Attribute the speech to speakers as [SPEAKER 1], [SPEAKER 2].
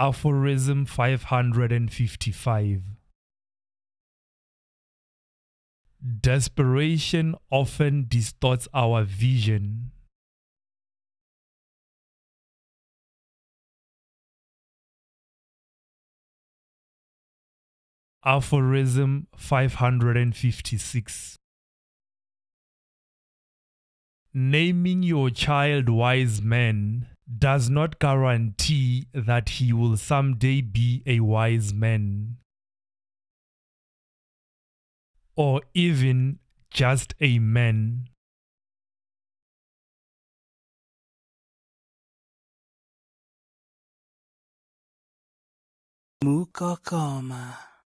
[SPEAKER 1] Aphorism 555 Desperation often distorts our vision. Aphorism 556 Naming your child wise man does not guarantee that he will someday be a wise man. Or even just a man.
[SPEAKER 2] Mukokoma.